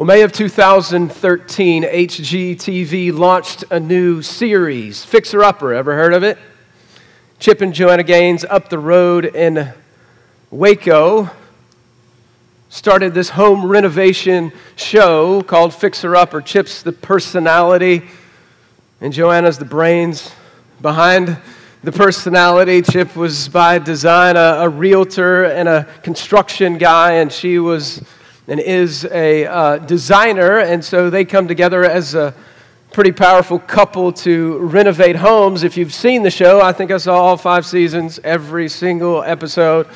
Well, May of 2013, HGTV launched a new series, Fixer Upper. Ever heard of it? Chip and Joanna Gaines up the road in Waco started this home renovation show called Fixer Upper. Chip's the personality, and Joanna's the brains behind the personality. Chip was by design a, a realtor and a construction guy, and she was and is a uh, designer, and so they come together as a pretty powerful couple to renovate homes. If you've seen the show, I think I saw all five seasons, every single episode,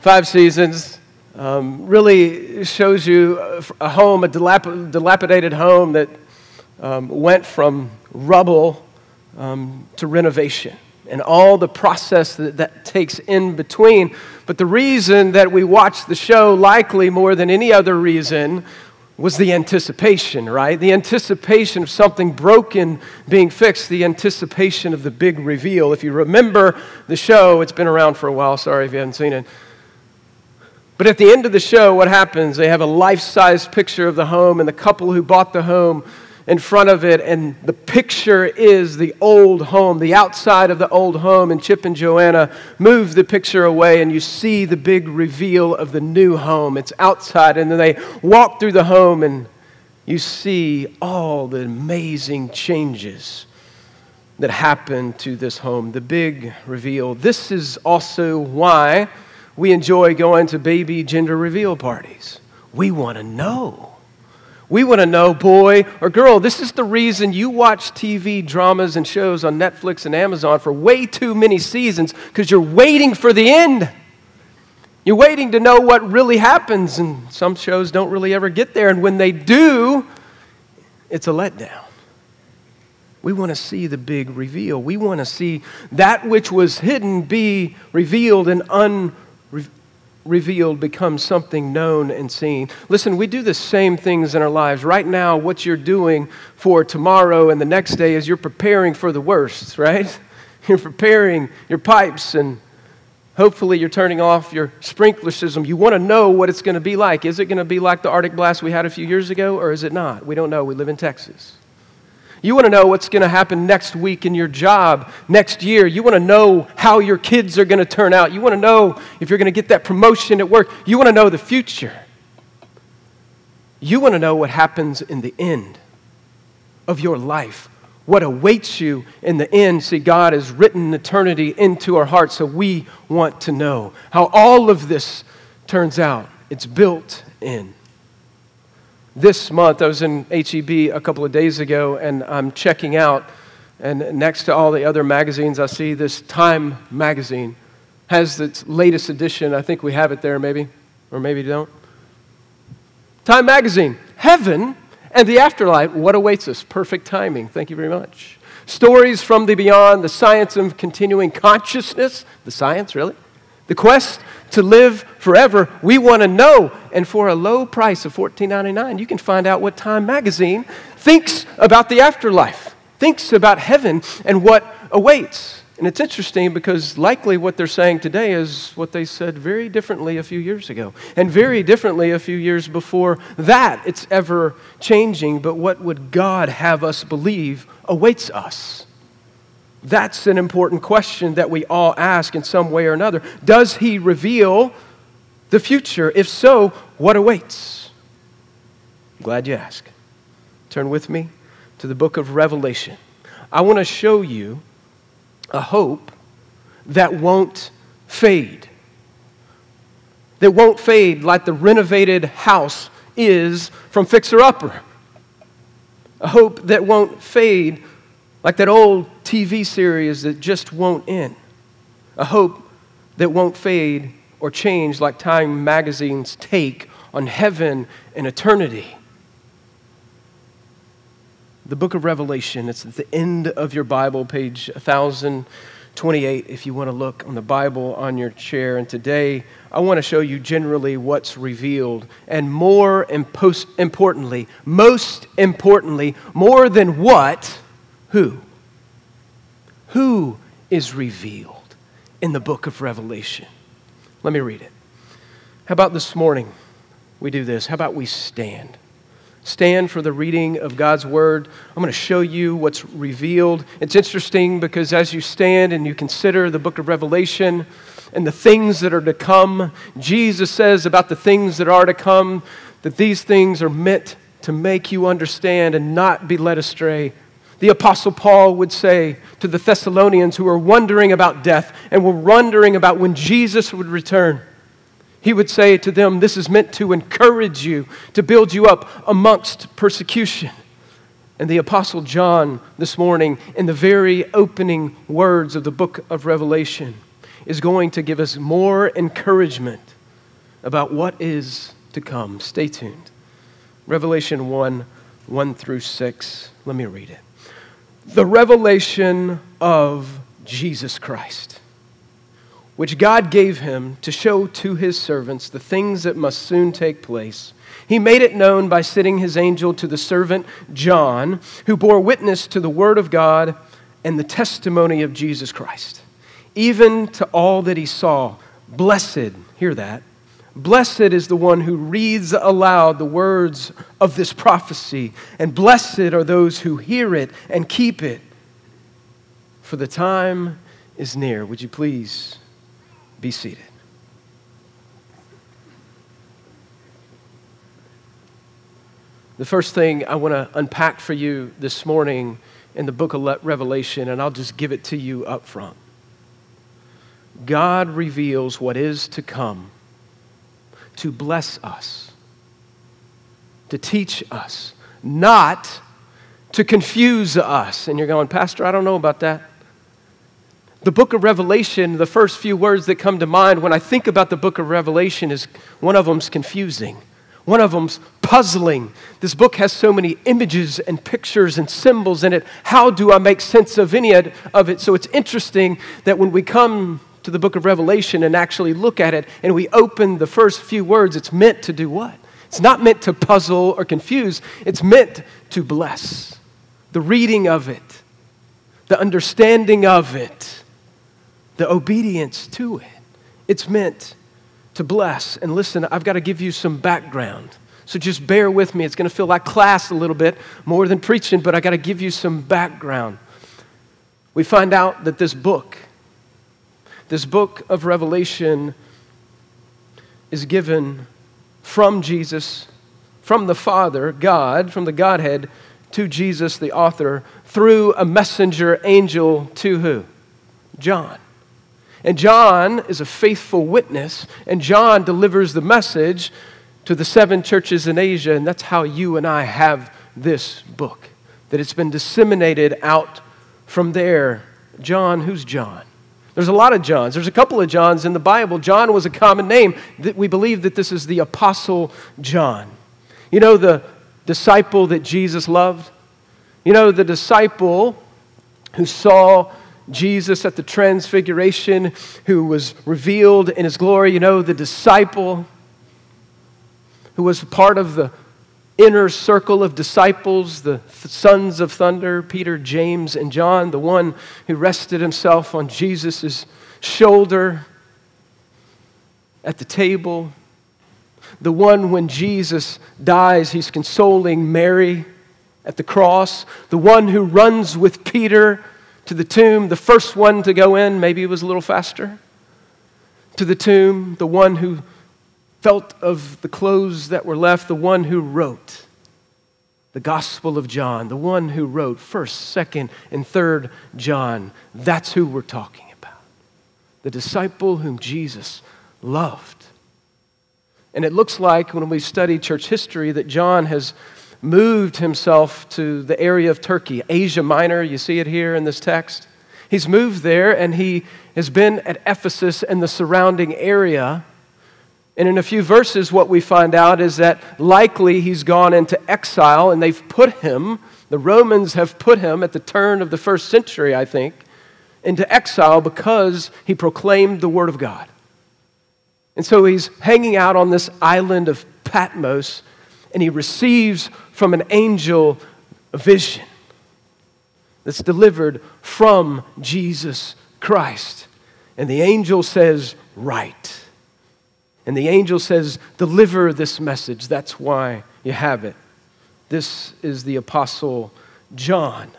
five seasons. Um, really shows you a home, a dilap- dilapidated home that um, went from rubble um, to renovation and all the process that, that takes in between. But the reason that we watched the show, likely more than any other reason, was the anticipation, right? The anticipation of something broken being fixed, the anticipation of the big reveal. If you remember the show, it's been around for a while, sorry if you haven't seen it. But at the end of the show, what happens? They have a life size picture of the home, and the couple who bought the home in front of it, and the picture is the old home, the outside of the old home. And Chip and Joanna move the picture away, and you see the big reveal of the new home. It's outside, and then they walk through the home, and you see all the amazing changes that happened to this home, the big reveal. This is also why we enjoy going to baby gender reveal parties. We want to know. We want to know, boy or girl, this is the reason you watch TV dramas and shows on Netflix and Amazon for way too many seasons because you're waiting for the end. You're waiting to know what really happens, and some shows don't really ever get there. And when they do, it's a letdown. We want to see the big reveal. We want to see that which was hidden be revealed and unrevealed revealed becomes something known and seen. Listen, we do the same things in our lives. Right now, what you're doing for tomorrow and the next day is you're preparing for the worst, right? You're preparing your pipes and hopefully you're turning off your sprinkler system. You want to know what it's going to be like. Is it going to be like the Arctic blast we had a few years ago or is it not? We don't know. We live in Texas. You want to know what's going to happen next week in your job, next year. You want to know how your kids are going to turn out. You want to know if you're going to get that promotion at work. You want to know the future. You want to know what happens in the end of your life, what awaits you in the end. See, God has written eternity into our hearts, so we want to know how all of this turns out. It's built in this month, I was in HEB a couple of days ago, and I'm checking out, and next to all the other magazines, I see this Time magazine has its latest edition. I think we have it there, maybe, or maybe don't. Time magazine, heaven and the afterlife. What awaits us? Perfect timing. Thank you very much. Stories from the beyond, the science of continuing consciousness. The science, really? The quest to live forever, we want to know. And for a low price of $14.99, you can find out what Time Magazine thinks about the afterlife, thinks about heaven and what awaits. And it's interesting because likely what they're saying today is what they said very differently a few years ago, and very differently a few years before that. It's ever changing, but what would God have us believe awaits us? That's an important question that we all ask in some way or another. Does he reveal the future? If so, what awaits? I'm glad you ask. Turn with me to the book of Revelation. I want to show you a hope that won't fade. That won't fade like the renovated house is from Fixer Upper. A hope that won't fade like that old TV series that just won't end. A hope that won't fade or change like Time Magazine's take on heaven and eternity. The book of Revelation, it's at the end of your Bible, page 1028, if you want to look on the Bible on your chair. And today, I want to show you generally what's revealed. And more importantly, most importantly, more than what, who? Who is revealed in the book of Revelation? Let me read it. How about this morning we do this? How about we stand? stand for the reading of God's word. I'm going to show you what's revealed. It's interesting because as you stand and you consider the book of Revelation and the things that are to come, Jesus says about the things that are to come that these things are meant to make you understand and not be led astray. The Apostle Paul would say to the Thessalonians who were wondering about death and were wondering about when Jesus would return, he would say to them, This is meant to encourage you, to build you up amongst persecution. And the Apostle John, this morning, in the very opening words of the book of Revelation, is going to give us more encouragement about what is to come. Stay tuned. Revelation 1 1 through 6. Let me read it. The revelation of Jesus Christ, which God gave him to show to his servants the things that must soon take place. He made it known by sending his angel to the servant John, who bore witness to the word of God and the testimony of Jesus Christ, even to all that he saw. Blessed, hear that, Blessed is the one who reads aloud the words of this prophecy, and blessed are those who hear it and keep it, for the time is near. Would you please be seated? The first thing I want to unpack for you this morning in the book of Revelation, and I'll just give it to you up front. God reveals what is to come to bless us, to teach us, not to confuse us. And you're going, Pastor, I don't know about that. The book of Revelation, the first few words that come to mind when I think about the book of Revelation is one of them's confusing. One of them's puzzling. This book has so many images and pictures and symbols in it. How do I make sense of any of it? So it's interesting that when we come to the book of Revelation and actually look at it and we open the first few words, it's meant to do what? It's not meant to puzzle or confuse, it's meant to bless. The reading of it, the understanding of it, the obedience to it. It's meant to bless. And listen, I've got to give you some background. So just bear with me. It's going to feel like class a little bit more than preaching, but I got to give you some background. We find out that this book this book of Revelation is given from Jesus, from the Father, God, from the Godhead, to Jesus, the author, through a messenger angel to who? John. And John is a faithful witness, and John delivers the message to the seven churches in Asia, and that's how you and I have this book, that it's been disseminated out from there. John, who's John? There's a lot of Johns. There's a couple of Johns in the Bible. John was a common name. We believe that this is the Apostle John. You know, the disciple that Jesus loved? You know, the disciple who saw Jesus at the transfiguration, who was revealed in his glory. You know, the disciple who was part of the inner circle of disciples, the sons of thunder, Peter, James, and John, the one who rested himself on Jesus' shoulder at the table, the one when Jesus dies, he's consoling Mary at the cross, the one who runs with Peter to the tomb, the first one to go in, maybe it was a little faster, to the tomb, the one who felt of the clothes that were left, the one who wrote the Gospel of John, the one who wrote 1st, 2nd, and 3rd John. That's who we're talking about. The disciple whom Jesus loved. And it looks like when we study church history that John has moved himself to the area of Turkey, Asia Minor. You see it here in this text. He's moved there and he has been at Ephesus and the surrounding area and in a few verses, what we find out is that likely he's gone into exile and they've put him, the Romans have put him at the turn of the first century, I think, into exile because he proclaimed the Word of God. And so he's hanging out on this island of Patmos and he receives from an angel a vision that's delivered from Jesus Christ. And the angel says, Write. And the angel says, Deliver this message. That's why you have it. This is the Apostle John.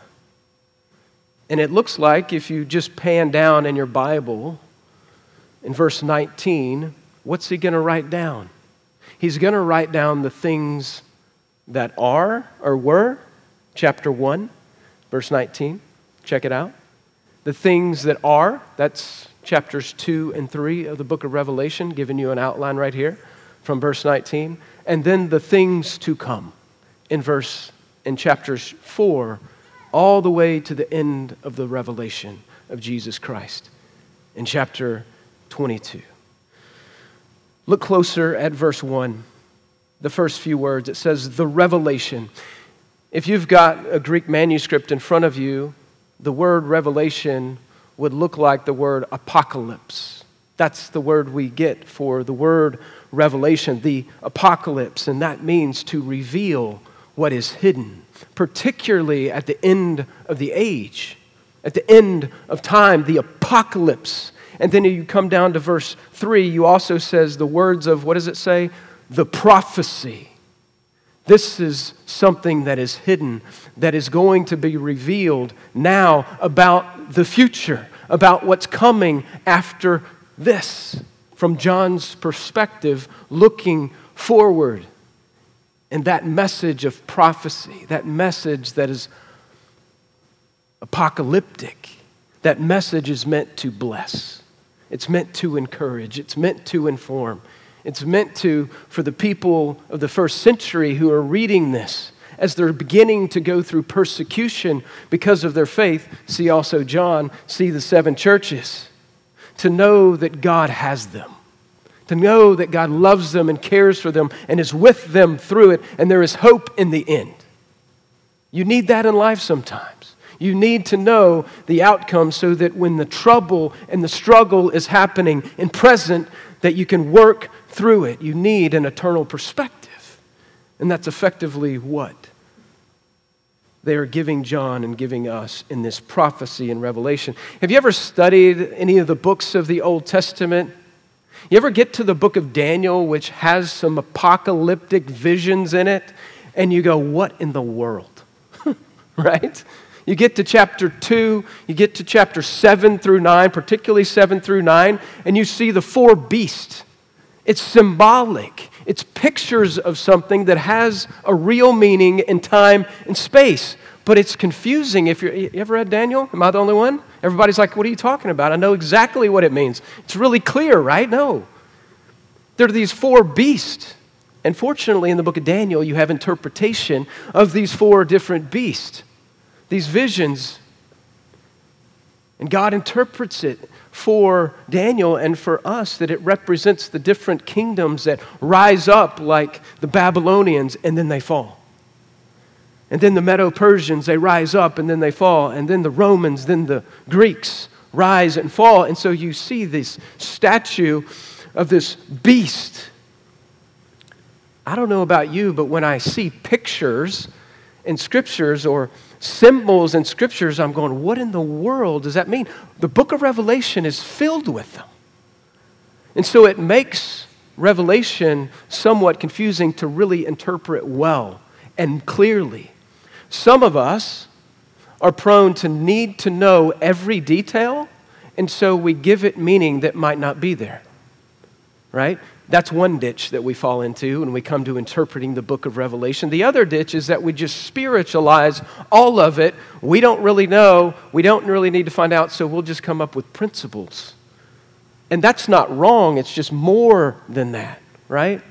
And it looks like if you just pan down in your Bible, in verse 19, what's he going to write down? He's going to write down the things that are or were, chapter 1, verse 19. Check it out. The things that are, that's chapters 2 and 3 of the book of Revelation, giving you an outline right here from verse 19. And then the things to come in verse in chapters 4 all the way to the end of the revelation of Jesus Christ in chapter 22. Look closer at verse 1, the first few words. It says, the revelation. If you've got a Greek manuscript in front of you, the word revelation would look like the word apocalypse. That's the word we get for the word revelation, the apocalypse, and that means to reveal what is hidden, particularly at the end of the age, at the end of time, the apocalypse. And then you come down to verse 3, you also says the words of what does it say? The prophecy. This is something that is hidden, that is going to be revealed now about the future, about what's coming after this. From John's perspective, looking forward. And that message of prophecy, that message that is apocalyptic, that message is meant to bless. It's meant to encourage. It's meant to inform. It's meant to, for the people of the first century who are reading this, as they're beginning to go through persecution because of their faith, see also John, see the seven churches, to know that God has them to know that God loves them and cares for them and is with them through it, and there is hope in the end. You need that in life sometimes. You need to know the outcome so that when the trouble and the struggle is happening in present, that you can work through it. You need an eternal perspective. And that's effectively what they are giving John and giving us in this prophecy and revelation. Have you ever studied any of the books of the Old Testament? You ever get to the book of Daniel, which has some apocalyptic visions in it, and you go, What in the world? right? You get to chapter 2, you get to chapter 7 through 9, particularly 7 through 9, and you see the four beasts. It's symbolic, it's pictures of something that has a real meaning in time and space. But it's confusing if you're, you ever read Daniel? Am I the only one? Everybody's like, what are you talking about? I know exactly what it means. It's really clear, right? No. There are these four beasts. And fortunately, in the book of Daniel, you have interpretation of these four different beasts, these visions. And God interprets it for Daniel and for us that it represents the different kingdoms that rise up like the Babylonians and then they fall. And then the Medo Persians, they rise up and then they fall. And then the Romans, then the Greeks rise and fall. And so you see this statue of this beast. I don't know about you, but when I see pictures in scriptures or symbols and scriptures, I'm going, what in the world does that mean? The book of Revelation is filled with them. And so it makes Revelation somewhat confusing to really interpret well and clearly. Some of us are prone to need to know every detail, and so we give it meaning that might not be there. Right? That's one ditch that we fall into when we come to interpreting the book of Revelation. The other ditch is that we just spiritualize all of it. We don't really know, we don't really need to find out, so we'll just come up with principles. And that's not wrong, it's just more than that, right?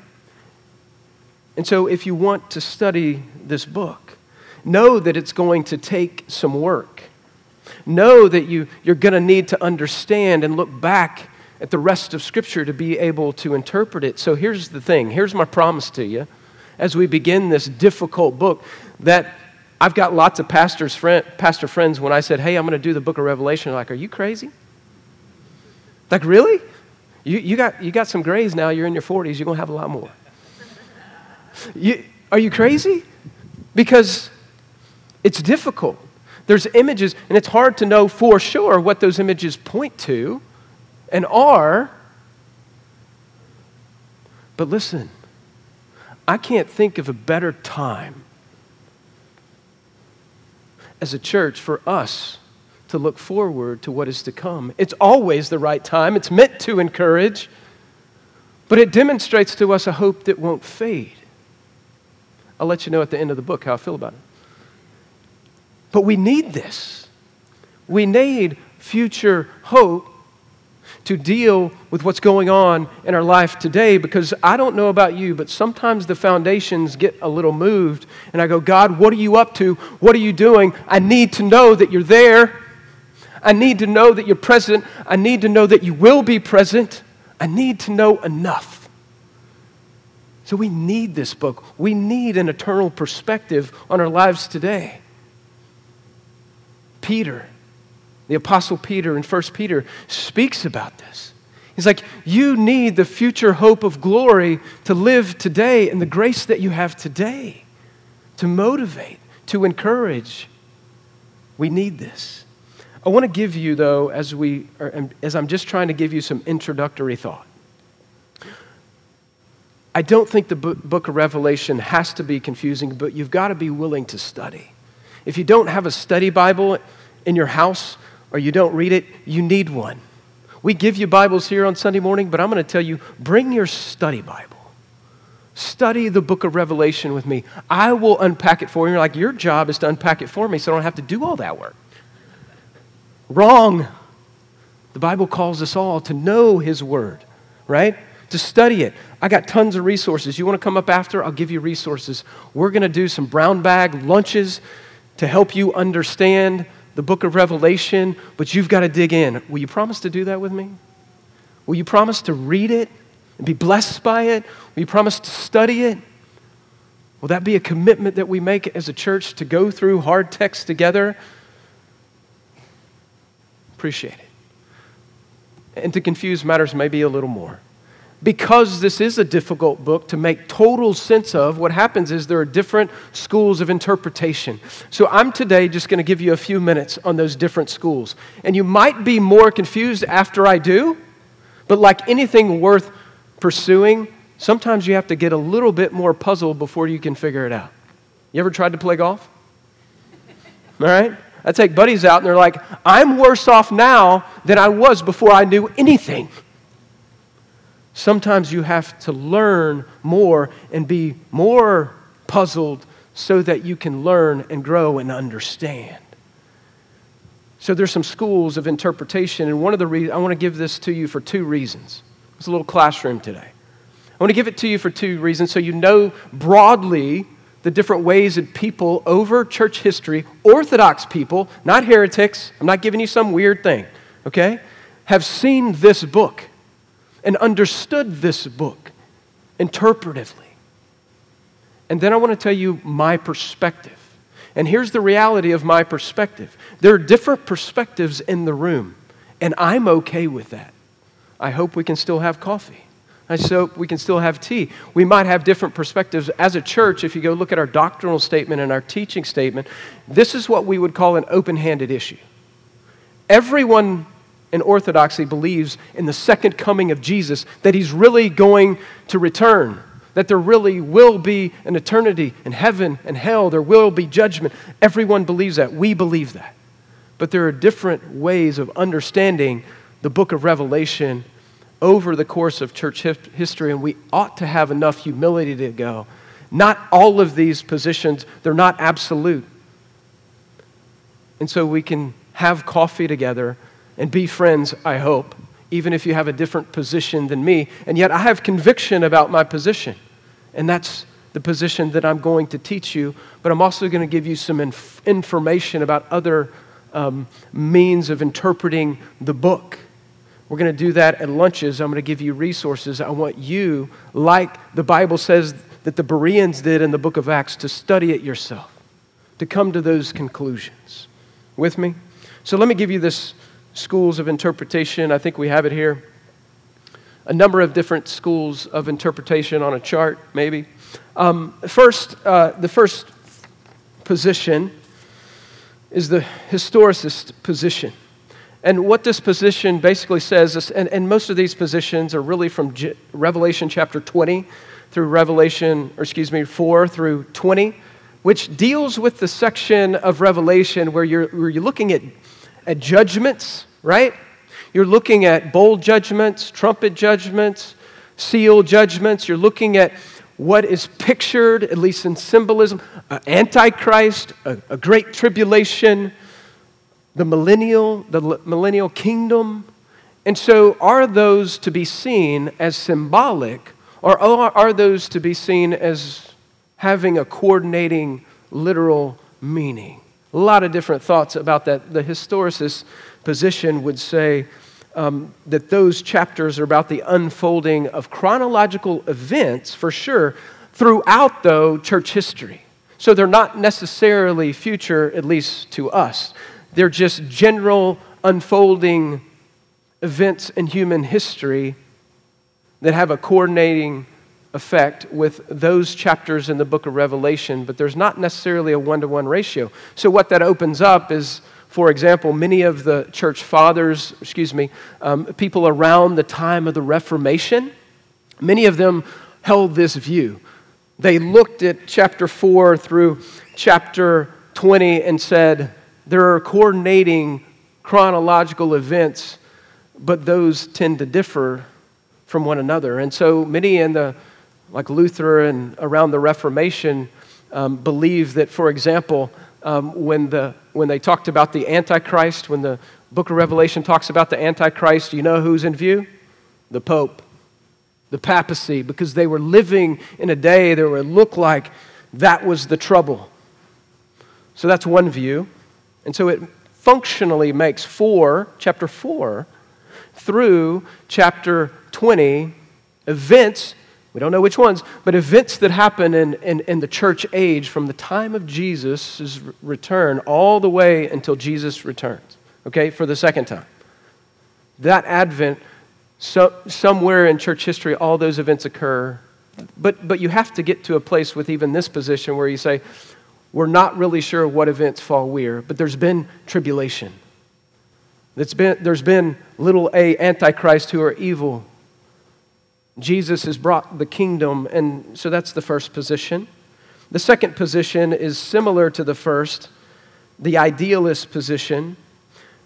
And so if you want to study this book, know that it's going to take some work. Know that you, you're going to need to understand and look back at the rest of Scripture to be able to interpret it. So here's the thing here's my promise to you as we begin this difficult book that I've got lots of pastors friend, pastor friends when I said, hey, I'm going to do the book of Revelation, like, are you crazy? Like, really? You, you, got, you got some grays now, you're in your 40s, you're going to have a lot more. You, are you crazy? Because it's difficult. There's images, and it's hard to know for sure what those images point to and are. But listen, I can't think of a better time as a church for us to look forward to what is to come. It's always the right time, it's meant to encourage, but it demonstrates to us a hope that won't fade. I'll let you know at the end of the book how I feel about it. But we need this. We need future hope to deal with what's going on in our life today because I don't know about you, but sometimes the foundations get a little moved, and I go, God, what are you up to? What are you doing? I need to know that you're there. I need to know that you're present. I need to know that you will be present. I need to know enough. So we need this book. We need an eternal perspective on our lives today. Peter the Apostle Peter in 1 Peter speaks about this. He's like, You need the future hope of glory to live today and the grace that you have today to motivate, to encourage. We need this. I want to give you, though, as, we are, as I'm just trying to give you some introductory thought. I don't think the book of Revelation has to be confusing, but you've got to be willing to study. If you don't have a study Bible in your house, or you don't read it, you need one. We give you Bibles here on Sunday morning, but I'm going to tell you bring your study Bible. Study the book of Revelation with me. I will unpack it for you. You're like, your job is to unpack it for me so I don't have to do all that work. Wrong. The Bible calls us all to know His Word, right? To study it. I got tons of resources. You want to come up after? I'll give you resources. We're going to do some brown bag lunches to help you understand the book of Revelation, but you've got to dig in. Will you promise to do that with me? Will you promise to read it and be blessed by it? Will you promise to study it? Will that be a commitment that we make as a church to go through hard texts together? Appreciate it. And to confuse matters maybe a little more because this is a difficult book to make total sense of, what happens is there are different schools of interpretation. So I'm today just going to give you a few minutes on those different schools. And you might be more confused after I do, but like anything worth pursuing, sometimes you have to get a little bit more puzzled before you can figure it out. You ever tried to play golf? All right? I take buddies out and they're like, I'm worse off now than I was before I knew anything. Sometimes you have to learn more and be more puzzled so that you can learn and grow and understand. So there's some schools of interpretation, and one of the reasons I want to give this to you for two reasons. It's a little classroom today. I want to give it to you for two reasons so you know broadly the different ways that people over church history, Orthodox people, not heretics, I'm not giving you some weird thing, okay, have seen this book and understood this book interpretively. And then I want to tell you my perspective. And here's the reality of my perspective there are different perspectives in the room, and I'm okay with that. I hope we can still have coffee. I hope we can still have tea. We might have different perspectives. As a church, if you go look at our doctrinal statement and our teaching statement, this is what we would call an open handed issue. Everyone and orthodoxy believes in the second coming of Jesus, that he's really going to return, that there really will be an eternity in heaven and hell, there will be judgment. Everyone believes that. We believe that. But there are different ways of understanding the book of Revelation over the course of church history, and we ought to have enough humility to go. Not all of these positions, they're not absolute. And so we can have coffee together and be friends, I hope, even if you have a different position than me. And yet I have conviction about my position. And that's the position that I'm going to teach you. But I'm also going to give you some inf- information about other um, means of interpreting the book. We're going to do that at lunches. I'm going to give you resources. I want you, like the Bible says that the Bereans did in the book of Acts, to study it yourself, to come to those conclusions. With me? So let me give you this schools of interpretation. I think we have it here. A number of different schools of interpretation on a chart, maybe. Um, first, uh, the first position is the historicist position. And what this position basically says, is, and, and most of these positions are really from Revelation chapter 20 through Revelation, or excuse me, 4 through 20. which deals with the section of Revelation where you're, where you're looking at, at judgments, right? You're looking at bowl judgments, trumpet judgments, seal judgments. You're looking at what is pictured, at least in symbolism, uh, Antichrist, a, a great tribulation, the millennial, the millennial kingdom. And so, are those to be seen as symbolic, or are those to be seen as having a coordinating literal meaning? A lot of different thoughts about that. The historicist position would say um, that those chapters are about the unfolding of chronological events, for sure, throughout, though, church history. So they're not necessarily future, at least to us. They're just general unfolding events in human history that have a coordinating effect with those chapters in the book of Revelation, but there's not necessarily a one to one ratio. So, what that opens up is, for example, many of the church fathers, excuse me, um, people around the time of the Reformation, many of them held this view. They looked at chapter 4 through chapter 20 and said, there are coordinating chronological events, but those tend to differ from one another. And so many in the, like Luther and around the Reformation, um, believe that, for example, um, when, the, when they talked about the Antichrist, when the book of Revelation talks about the Antichrist, you know who's in view? The Pope, the papacy, because they were living in a day that would look like that was the trouble. So that's one view. And so it functionally makes 4, chapter 4, through chapter 20 events, we don't know which ones, but events that happen in, in, in the church age from the time of Jesus' return all the way until Jesus returns, okay, for the second time. That Advent, so, somewhere in church history, all those events occur. But, but you have to get to a place with even this position where you say, we're not really sure what events fall where, but there's been tribulation. Been, there's been little a antichrist who are evil. Jesus has brought the kingdom, and so that's the first position. The second position is similar to the first, the idealist position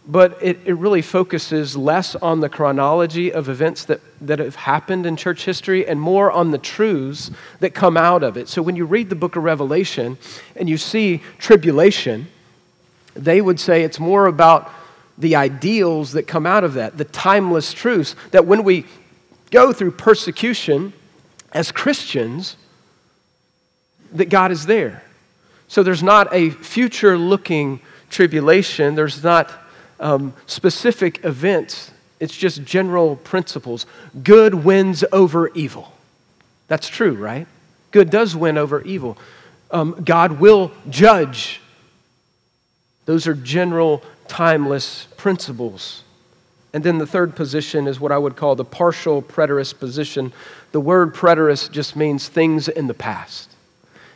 but it, it really focuses less on the chronology of events that, that have happened in church history and more on the truths that come out of it. So when you read the book of Revelation and you see tribulation, they would say it's more about the ideals that come out of that, the timeless truths that when we go through persecution as Christians, that God is there. So there's not a future looking tribulation, there's not um, specific events, it's just general principles. Good wins over evil. That's true, right? Good does win over evil. Um, God will judge. Those are general, timeless principles. And then the third position is what I would call the partial preterist position. The word preterist just means things in the past.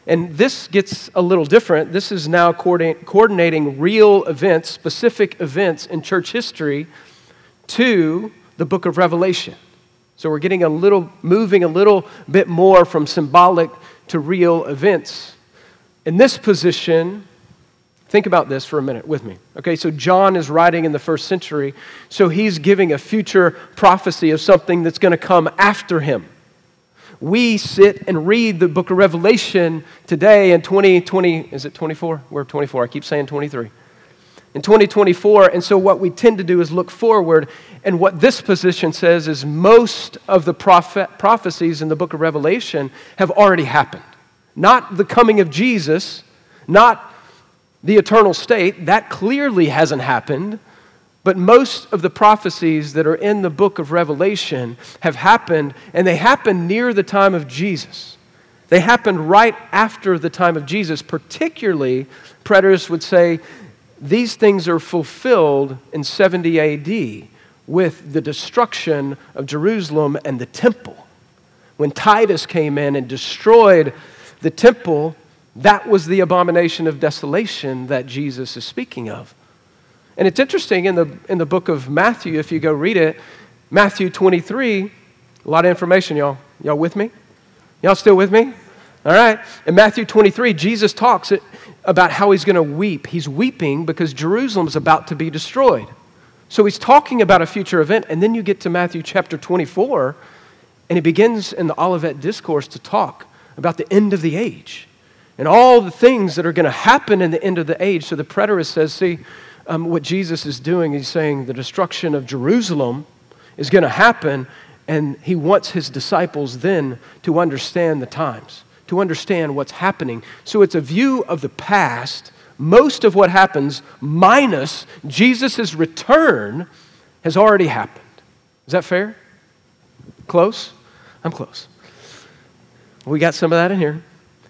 And this gets a little different. This is now coordinating real events, specific events in church history to the book of Revelation. So we're getting a little, moving a little bit more from symbolic to real events. In this position, think about this for a minute with me. Okay, so John is writing in the first century, so he's giving a future prophecy of something that's going to come after him we sit and read the book of Revelation today in 2020, is it 24? We're 24. I keep saying 23. In 2024, and so what we tend to do is look forward, and what this position says is most of the prophet, prophecies in the book of Revelation have already happened. Not the coming of Jesus, not the eternal state, that clearly hasn't happened. But most of the prophecies that are in the book of Revelation have happened, and they happened near the time of Jesus. They happened right after the time of Jesus. Particularly, preterists would say these things are fulfilled in 70 AD with the destruction of Jerusalem and the temple. When Titus came in and destroyed the temple, that was the abomination of desolation that Jesus is speaking of. And it's interesting in the, in the book of Matthew, if you go read it, Matthew 23, a lot of information, y'all. Y'all with me? Y'all still with me? All right? In Matthew 23, Jesus talks about how he's going to weep. He's weeping because Jerusalem is about to be destroyed. So he's talking about a future event, and then you get to Matthew chapter 24, and he begins in the Olivet Discourse to talk about the end of the age and all the things that are going to happen in the end of the age. So the preterist says, see, um, what Jesus is doing, he's saying the destruction of Jerusalem is going to happen, and he wants his disciples then to understand the times, to understand what's happening. So it's a view of the past. Most of what happens, minus Jesus' return, has already happened. Is that fair? Close? I'm close. We got some of that in here.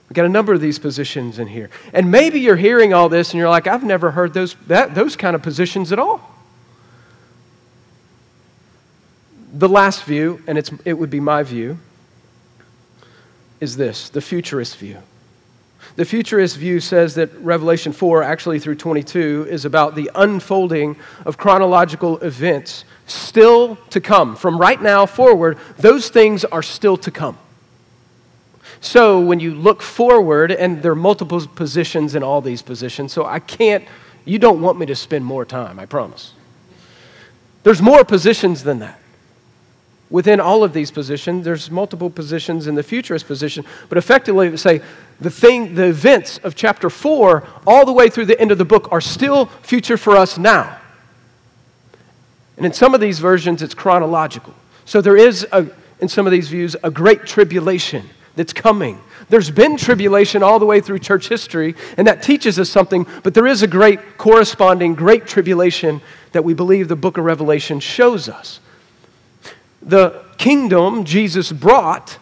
We got a number of these positions in here. And maybe you're hearing all this and you're like, I've never heard those, that, those kind of positions at all. The last view, and it's, it would be my view, is this the futurist view. The futurist view says that Revelation 4, actually through 22, is about the unfolding of chronological events still to come. From right now forward, those things are still to come. So when you look forward, and there are multiple positions in all these positions, so I can't, you don't want me to spend more time, I promise. There's more positions than that. Within all of these positions, there's multiple positions in the futurist position, but effectively, say the thing, the events of chapter four, all the way through the end of the book, are still future for us now. And in some of these versions, it's chronological. So there is, a, in some of these views, a great tribulation that's coming. There's been tribulation all the way through church history, and that teaches us something, but there is a great corresponding great tribulation that we believe the book of Revelation shows us. The kingdom Jesus brought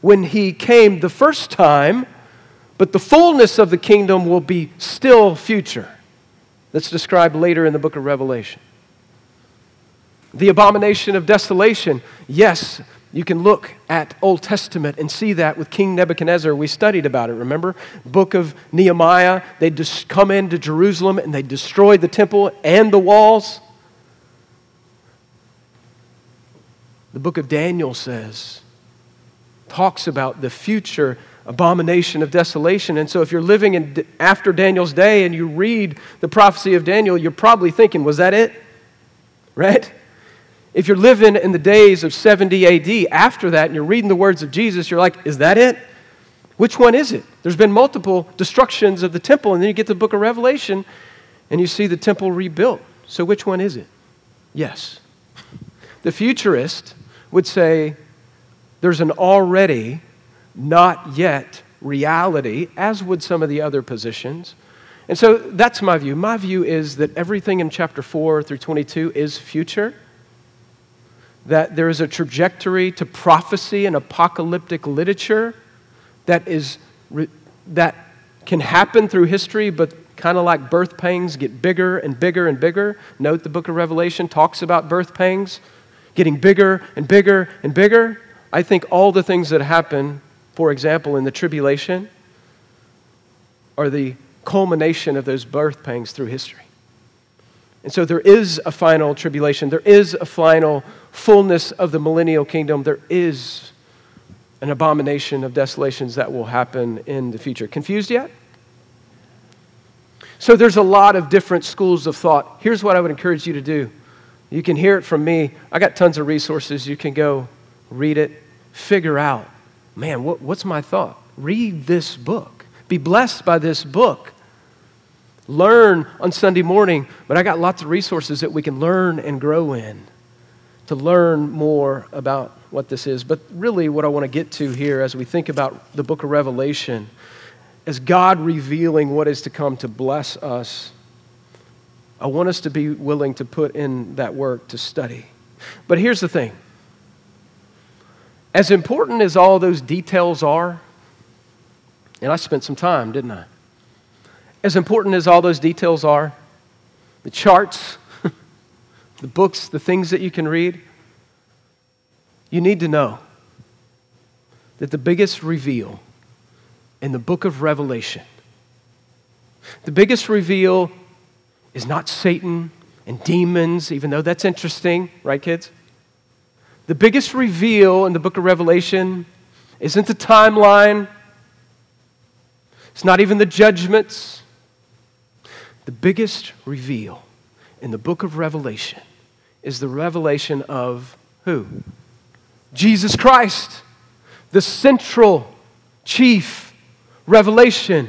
when he came the first time, but the fullness of the kingdom will be still future. That's described later in the book of Revelation. The abomination of desolation, yes, you can look at Old Testament and see that with King Nebuchadnezzar. We studied about it, remember? Book of Nehemiah, they just come into Jerusalem and they destroyed the temple and the walls. The book of Daniel says, talks about the future abomination of desolation. And so if you're living in after Daniel's day and you read the prophecy of Daniel, you're probably thinking, was that it? Right? If you're living in the days of 70 AD after that and you're reading the words of Jesus, you're like, is that it? Which one is it? There's been multiple destructions of the temple, and then you get the book of Revelation and you see the temple rebuilt. So which one is it? Yes. The futurist would say there's an already not yet reality, as would some of the other positions. And so that's my view. My view is that everything in chapter 4 through 22 is future that there is a trajectory to prophecy and apocalyptic literature that is that can happen through history but kind of like birth pangs get bigger and bigger and bigger. Note the book of revelation talks about birth pangs getting bigger and bigger and bigger. I think all the things that happen for example in the tribulation are the culmination of those birth pangs through history. And so there is a final tribulation. There is a final fullness of the millennial kingdom, there is an abomination of desolations that will happen in the future. Confused yet? So there's a lot of different schools of thought. Here's what I would encourage you to do. You can hear it from me. I got tons of resources. You can go read it, figure out, man, what, what's my thought? Read this book. Be blessed by this book. Learn on Sunday morning, but I got lots of resources that we can learn and grow in to learn more about what this is. But really, what I want to get to here as we think about the book of Revelation is God revealing what is to come to bless us. I want us to be willing to put in that work to study. But here's the thing as important as all those details are, and I spent some time, didn't I? As important as all those details are, the charts, the books, the things that you can read, you need to know that the biggest reveal in the book of Revelation, the biggest reveal is not Satan and demons, even though that's interesting, right, kids? The biggest reveal in the book of Revelation isn't the timeline, It's not even the judgments. The biggest reveal in the book of Revelation is the revelation of who? Jesus Christ, the central chief revelation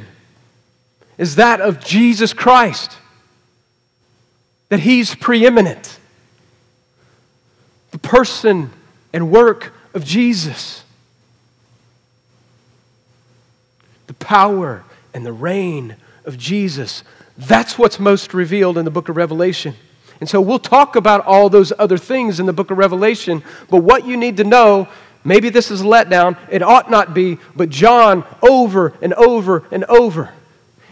is that of Jesus Christ, that He's preeminent. The person and work of Jesus, the power and the reign of Jesus. That's what's most revealed in the book of Revelation. And so we'll talk about all those other things in the book of Revelation, but what you need to know maybe this is a letdown, it ought not be, but John over and over and over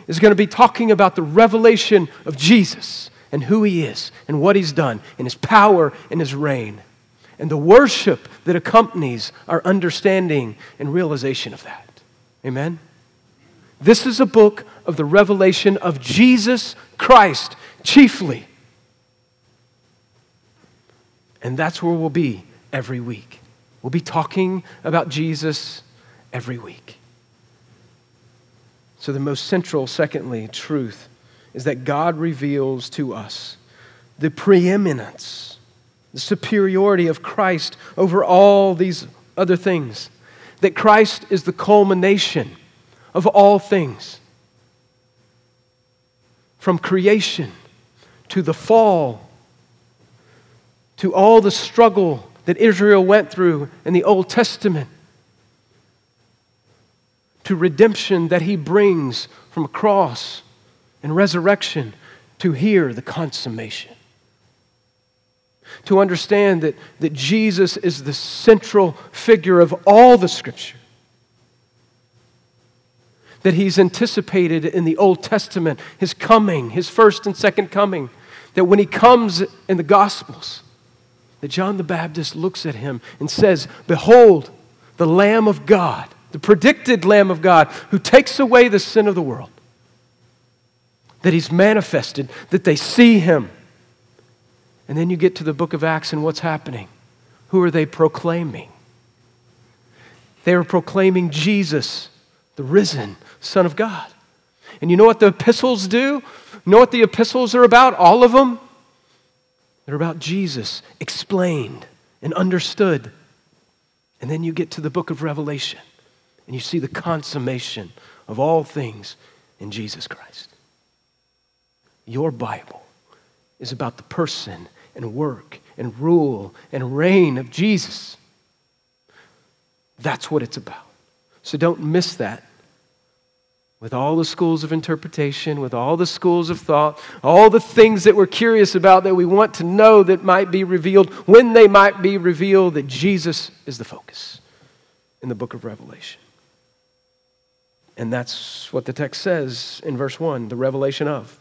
is going to be talking about the revelation of Jesus and who he is and what he's done and his power and his reign and the worship that accompanies our understanding and realization of that. Amen? This is a book of the revelation of Jesus Christ, chiefly. And that's where we'll be every week. We'll be talking about Jesus every week. So, the most central, secondly, truth is that God reveals to us the preeminence, the superiority of Christ over all these other things. That Christ is the culmination of all things. From creation to the fall to all the struggle that Israel went through in the Old Testament to redemption that he brings from a cross and resurrection to hear the consummation. To understand that, that Jesus is the central figure of all the scripture. That he's anticipated in the Old Testament, his coming, his first and second coming. That when he comes in the Gospels, that John the Baptist looks at him and says, Behold, the Lamb of God the predicted Lamb of God who takes away the sin of the world. That he's manifested, that they see him. And then you get to the book of Acts and what's happening? Who are they proclaiming? They are proclaiming Jesus, the risen Son of God. And you know what the epistles do? Know what the epistles are about? All of them? They're about Jesus explained and understood. And then you get to the book of Revelation and you see the consummation of all things in Jesus Christ. Your Bible is about the person and work and rule and reign of Jesus. That's what it's about. So don't miss that. With all the schools of interpretation, with all the schools of thought, all the things that we're curious about that we want to know that might be revealed, when they might be revealed, that Jesus is the focus in the book of Revelation. And that's what the text says in verse 1 the revelation of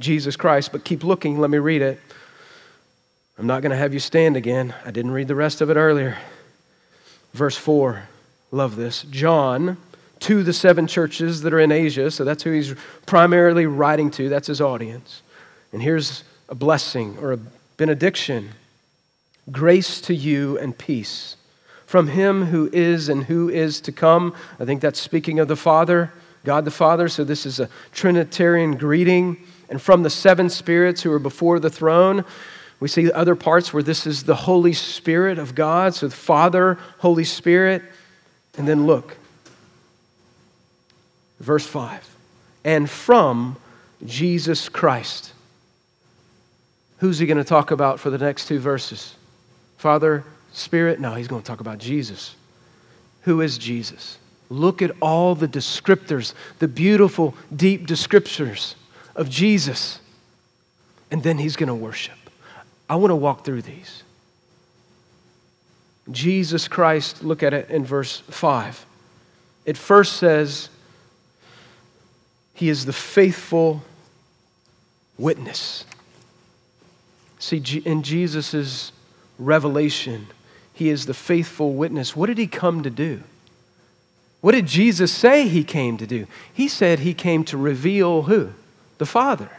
Jesus Christ. But keep looking, let me read it. I'm not going to have you stand again. I didn't read the rest of it earlier. Verse 4, love this. John, to the seven churches that are in Asia, so that's who he's primarily writing to, that's his audience. And here's a blessing or a benediction grace to you and peace from him who is and who is to come. I think that's speaking of the Father, God the Father. So this is a Trinitarian greeting. And from the seven spirits who are before the throne. We see other parts where this is the Holy Spirit of God. So the Father, Holy Spirit. And then look, verse 5 and from Jesus Christ. Who's he going to talk about for the next two verses? Father, Spirit? No, he's going to talk about Jesus. Who is Jesus? Look at all the descriptors, the beautiful, deep descriptors of Jesus. And then he's going to worship. I want to walk through these. Jesus Christ, look at it in verse 5. It first says, He is the faithful witness. See, in Jesus' revelation, he is the faithful witness. What did he come to do? What did Jesus say he came to do? He said he came to reveal who? The Father.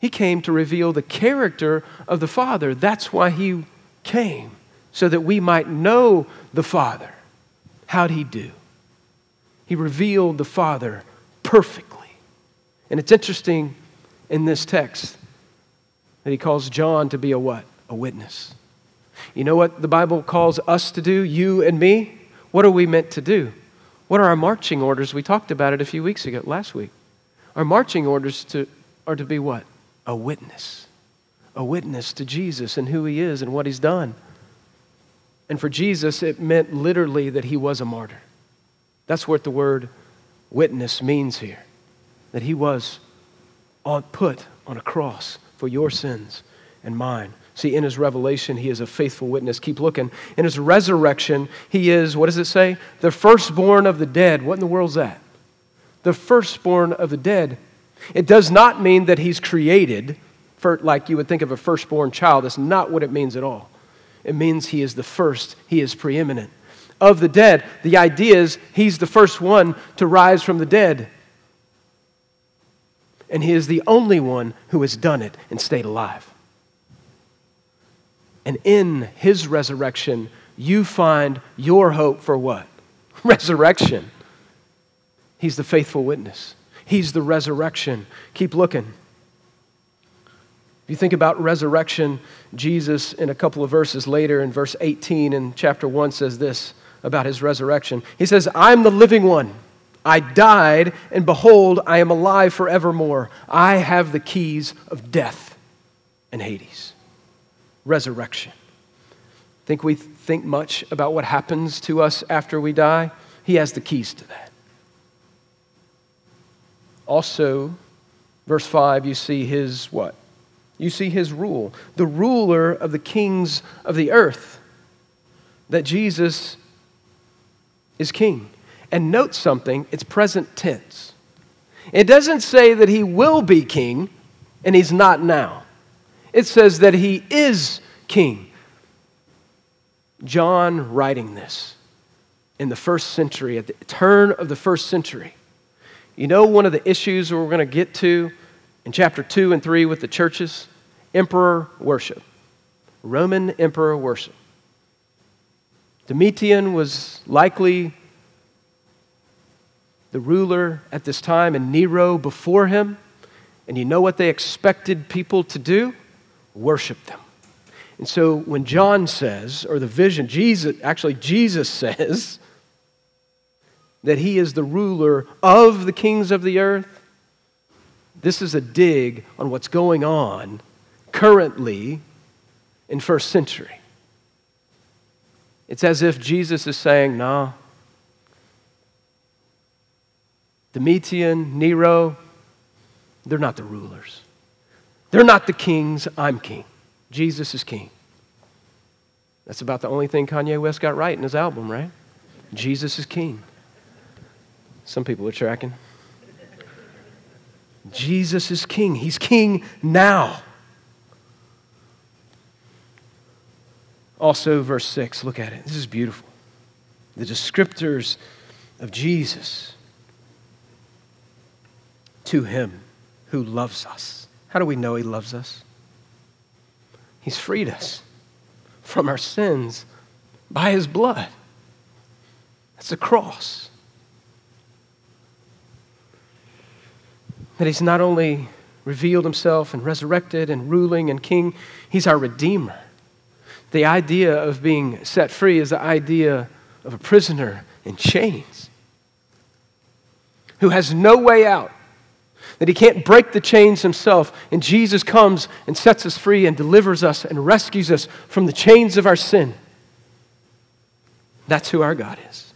He came to reveal the character of the Father. That's why he came, so that we might know the Father. How'd he do? He revealed the Father perfectly. And it's interesting in this text that he calls John to be a what? A witness. You know what the Bible calls us to do, you and me? What are we meant to do? What are our marching orders? We talked about it a few weeks ago, last week. Our marching orders to, are to be what? A witness. A witness to Jesus and who he is and what he's done. And for Jesus, it meant literally that he was a martyr. That's what the word witness means here. That he was put on a cross for your sins and mine. See, in his revelation, he is a faithful witness. Keep looking. In his resurrection, he is, what does it say? The firstborn of the dead. What in the world is that? The firstborn of the dead. It does not mean that he's created, for, like you would think of a firstborn child. That's not what it means at all. It means he is the first, he is preeminent. Of the dead, the idea is he's the first one to rise from the dead. And he is the only one who has done it and stayed alive. And in his resurrection, you find your hope for what? Resurrection. He's the faithful witness, he's the resurrection. Keep looking. If you think about resurrection, Jesus, in a couple of verses later, in verse 18 in chapter 1, says this about his resurrection. He says, I'm the living one. I died, and behold, I am alive forevermore. I have the keys of death and Hades resurrection. Think we think much about what happens to us after we die? He has the keys to that. Also, verse 5, you see his what? You see his rule, the ruler of the kings of the earth. That Jesus is king. And note something, it's present tense. It doesn't say that he will be king and he's not now. It says that he is king. John writing this in the first century, at the turn of the first century. You know, one of the issues we're going to get to in chapter 2 and 3 with the churches? Emperor worship, Roman emperor worship. Domitian was likely the ruler at this time, and Nero before him. And you know what they expected people to do? worship them. And so when John says, or the vision, Jesus, actually, Jesus says that he is the ruler of the kings of the earth, this is a dig on what's going on currently in first century. It's as if Jesus is saying, no, Domitian, Nero, they're not the rulers. They're not the kings, I'm king. Jesus is king. That's about the only thing Kanye West got right in his album, right? Jesus is king. Some people are tracking. Jesus is king. He's king now. Also, verse 6, look at it. This is beautiful. The descriptors of Jesus to him who loves us how do we know He loves us? He's freed us from our sins by His blood. That's the cross. That He's not only revealed Himself and resurrected and ruling and king, He's our Redeemer. The idea of being set free is the idea of a prisoner in chains who has no way out that he can't break the chains himself. And Jesus comes and sets us free and delivers us and rescues us from the chains of our sin. That's who our God is.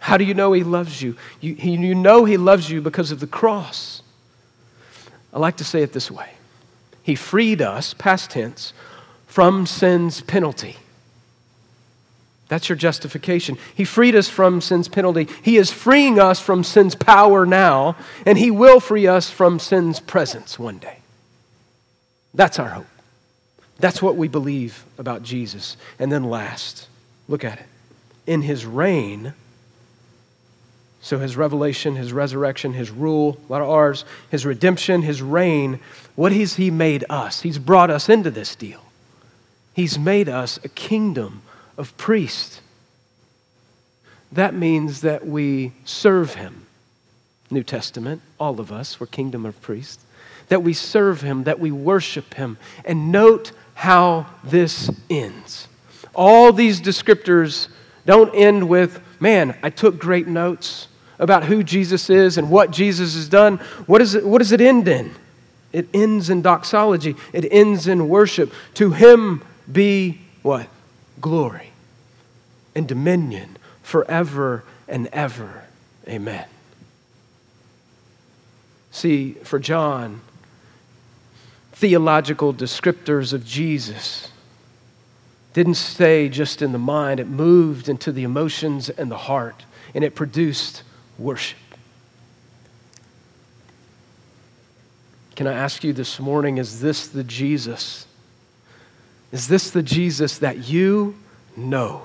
How do you know he loves you? You, you know he loves you because of the cross. I like to say it this way He freed us, past tense, from sin's penalty. That's your justification. He freed us from sin's penalty. He is freeing us from sin's power now, and He will free us from sin's presence one day. That's our hope. That's what we believe about Jesus. And then last, look at it. In His reign, so His revelation, His resurrection, His rule, a lot of ours, His redemption, His reign, what has He made us? He's brought us into this deal. He's made us a kingdom of priests. that means that we serve him. New Testament, all of us, we're kingdom of priests. That we serve him, that we worship him. And note how this ends. All these descriptors don't end with, man, I took great notes about who Jesus is and what Jesus has done. What, is it, what does it end in? It ends in doxology, it ends in worship. To him be what? Glory and dominion forever and ever. Amen. See, for John, theological descriptors of Jesus didn't stay just in the mind, it moved into the emotions and the heart, and it produced worship. Can I ask you this morning, is this the Jesus? Is this the Jesus that you know?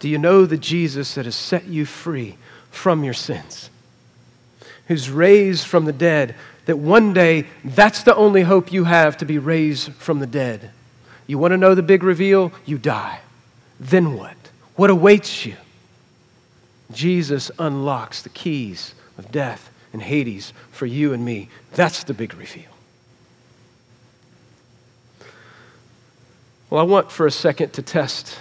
Do you know the Jesus that has set you free from your sins? Who's raised from the dead, that one day that's the only hope you have to be raised from the dead. You want to know the big reveal? You die. Then what? What awaits you? Jesus unlocks the keys of death and Hades for you and me. That's the big reveal. Well, I want for a second to test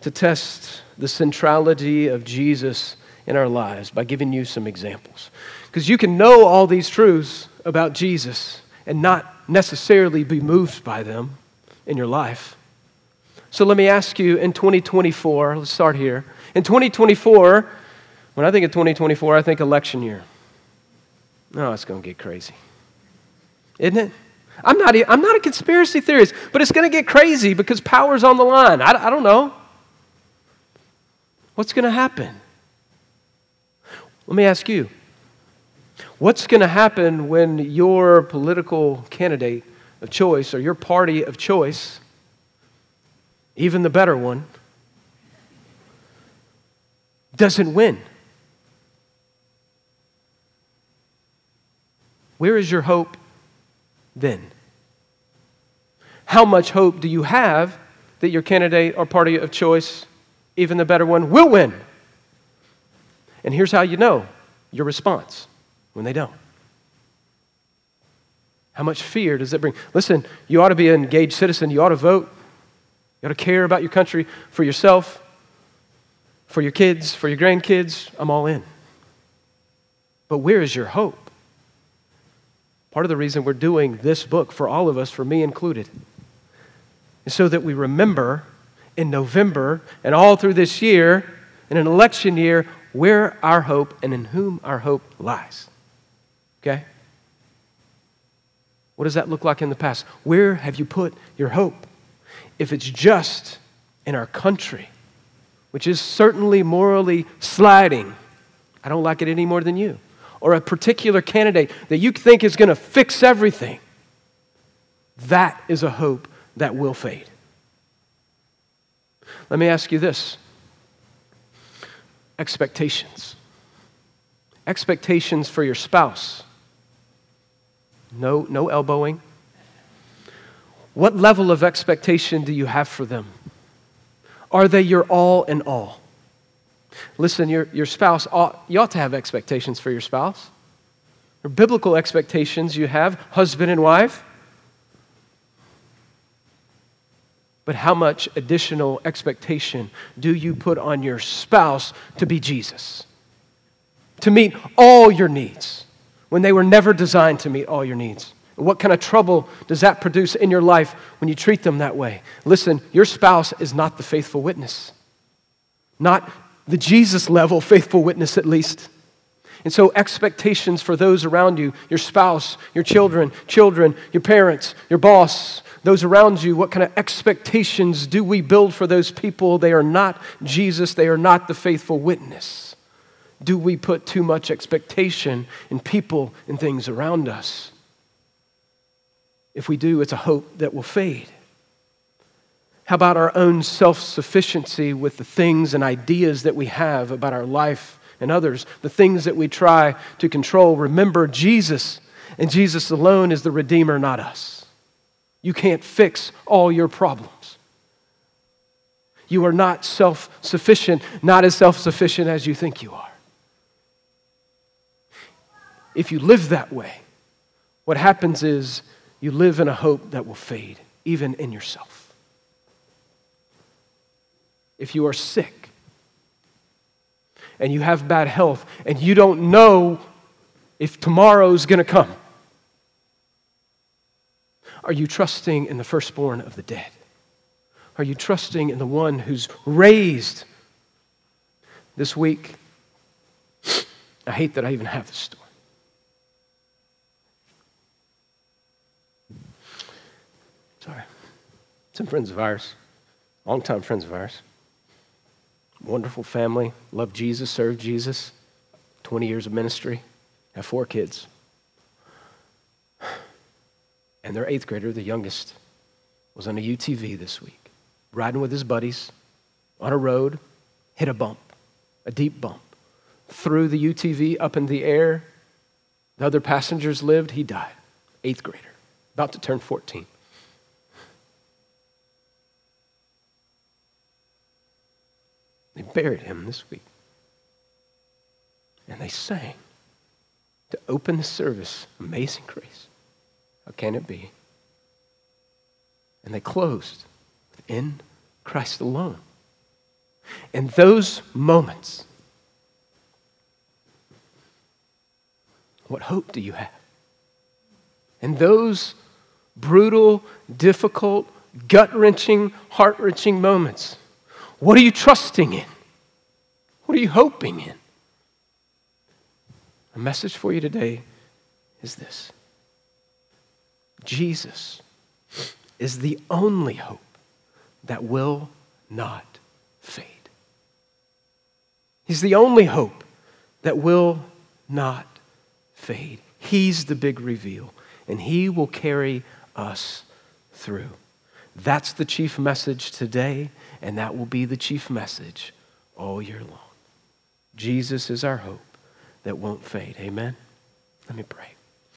to test the centrality of Jesus in our lives by giving you some examples. Because you can know all these truths about Jesus and not necessarily be moved by them in your life. So let me ask you in 2024, let's start here. In 2024, when I think of 2024, I think election year. No, oh, it's going to get crazy. Isn't it? I'm not, I'm not a conspiracy theorist, but it's going to get crazy because power's on the line. I, I don't know. What's going to happen? Let me ask you what's going to happen when your political candidate of choice or your party of choice, even the better one, doesn't win? Where is your hope then? How much hope do you have that your candidate or party of choice even the better one will win. And here's how you know your response when they don't. How much fear does it bring? Listen, you ought to be an engaged citizen. You ought to vote. You ought to care about your country for yourself, for your kids, for your grandkids. I'm all in. But where is your hope? Part of the reason we're doing this book for all of us, for me included, is so that we remember in November and all through this year, in an election year, where our hope and in whom our hope lies. Okay? What does that look like in the past? Where have you put your hope? If it's just in our country, which is certainly morally sliding, I don't like it any more than you, or a particular candidate that you think is going to fix everything, that is a hope that will fade. Let me ask you this expectations. Expectations for your spouse. No, no elbowing. What level of expectation do you have for them? Are they your all in all? Listen, your, your spouse, ought, you ought to have expectations for your spouse. Or biblical expectations you have, husband and wife. But how much additional expectation do you put on your spouse to be Jesus? To meet all your needs when they were never designed to meet all your needs? What kind of trouble does that produce in your life when you treat them that way? Listen, your spouse is not the faithful witness, not the Jesus level faithful witness, at least. And so, expectations for those around you, your spouse, your children, children, your parents, your boss, those around you, what kind of expectations do we build for those people? They are not Jesus, they are not the faithful witness. Do we put too much expectation in people and things around us? If we do, it's a hope that will fade. How about our own self sufficiency with the things and ideas that we have about our life and others, the things that we try to control? Remember, Jesus and Jesus alone is the Redeemer, not us. You can't fix all your problems. You are not self sufficient, not as self sufficient as you think you are. If you live that way, what happens is you live in a hope that will fade, even in yourself. If you are sick and you have bad health and you don't know if tomorrow's going to come, are you trusting in the firstborn of the dead? Are you trusting in the one who's raised this week? I hate that I even have this story. Sorry. Some friends of ours, longtime friends of ours, wonderful family, love Jesus, serve Jesus, 20 years of ministry, have four kids. And their eighth grader, the youngest, was on a UTV this week, riding with his buddies on a road, hit a bump, a deep bump. Threw the UTV up in the air. The other passengers lived. He died. Eighth grader, about to turn 14. They buried him this week. And they sang to open the service Amazing Grace. How can it be? And they closed within Christ alone. In those moments, what hope do you have? In those brutal, difficult, gut wrenching, heart wrenching moments, what are you trusting in? What are you hoping in? A message for you today is this Jesus is the only hope that will not fade. He's the only hope that will not fade. He's the big reveal, and He will carry us through. That's the chief message today, and that will be the chief message all year long. Jesus is our hope that won't fade. Amen? Let me pray.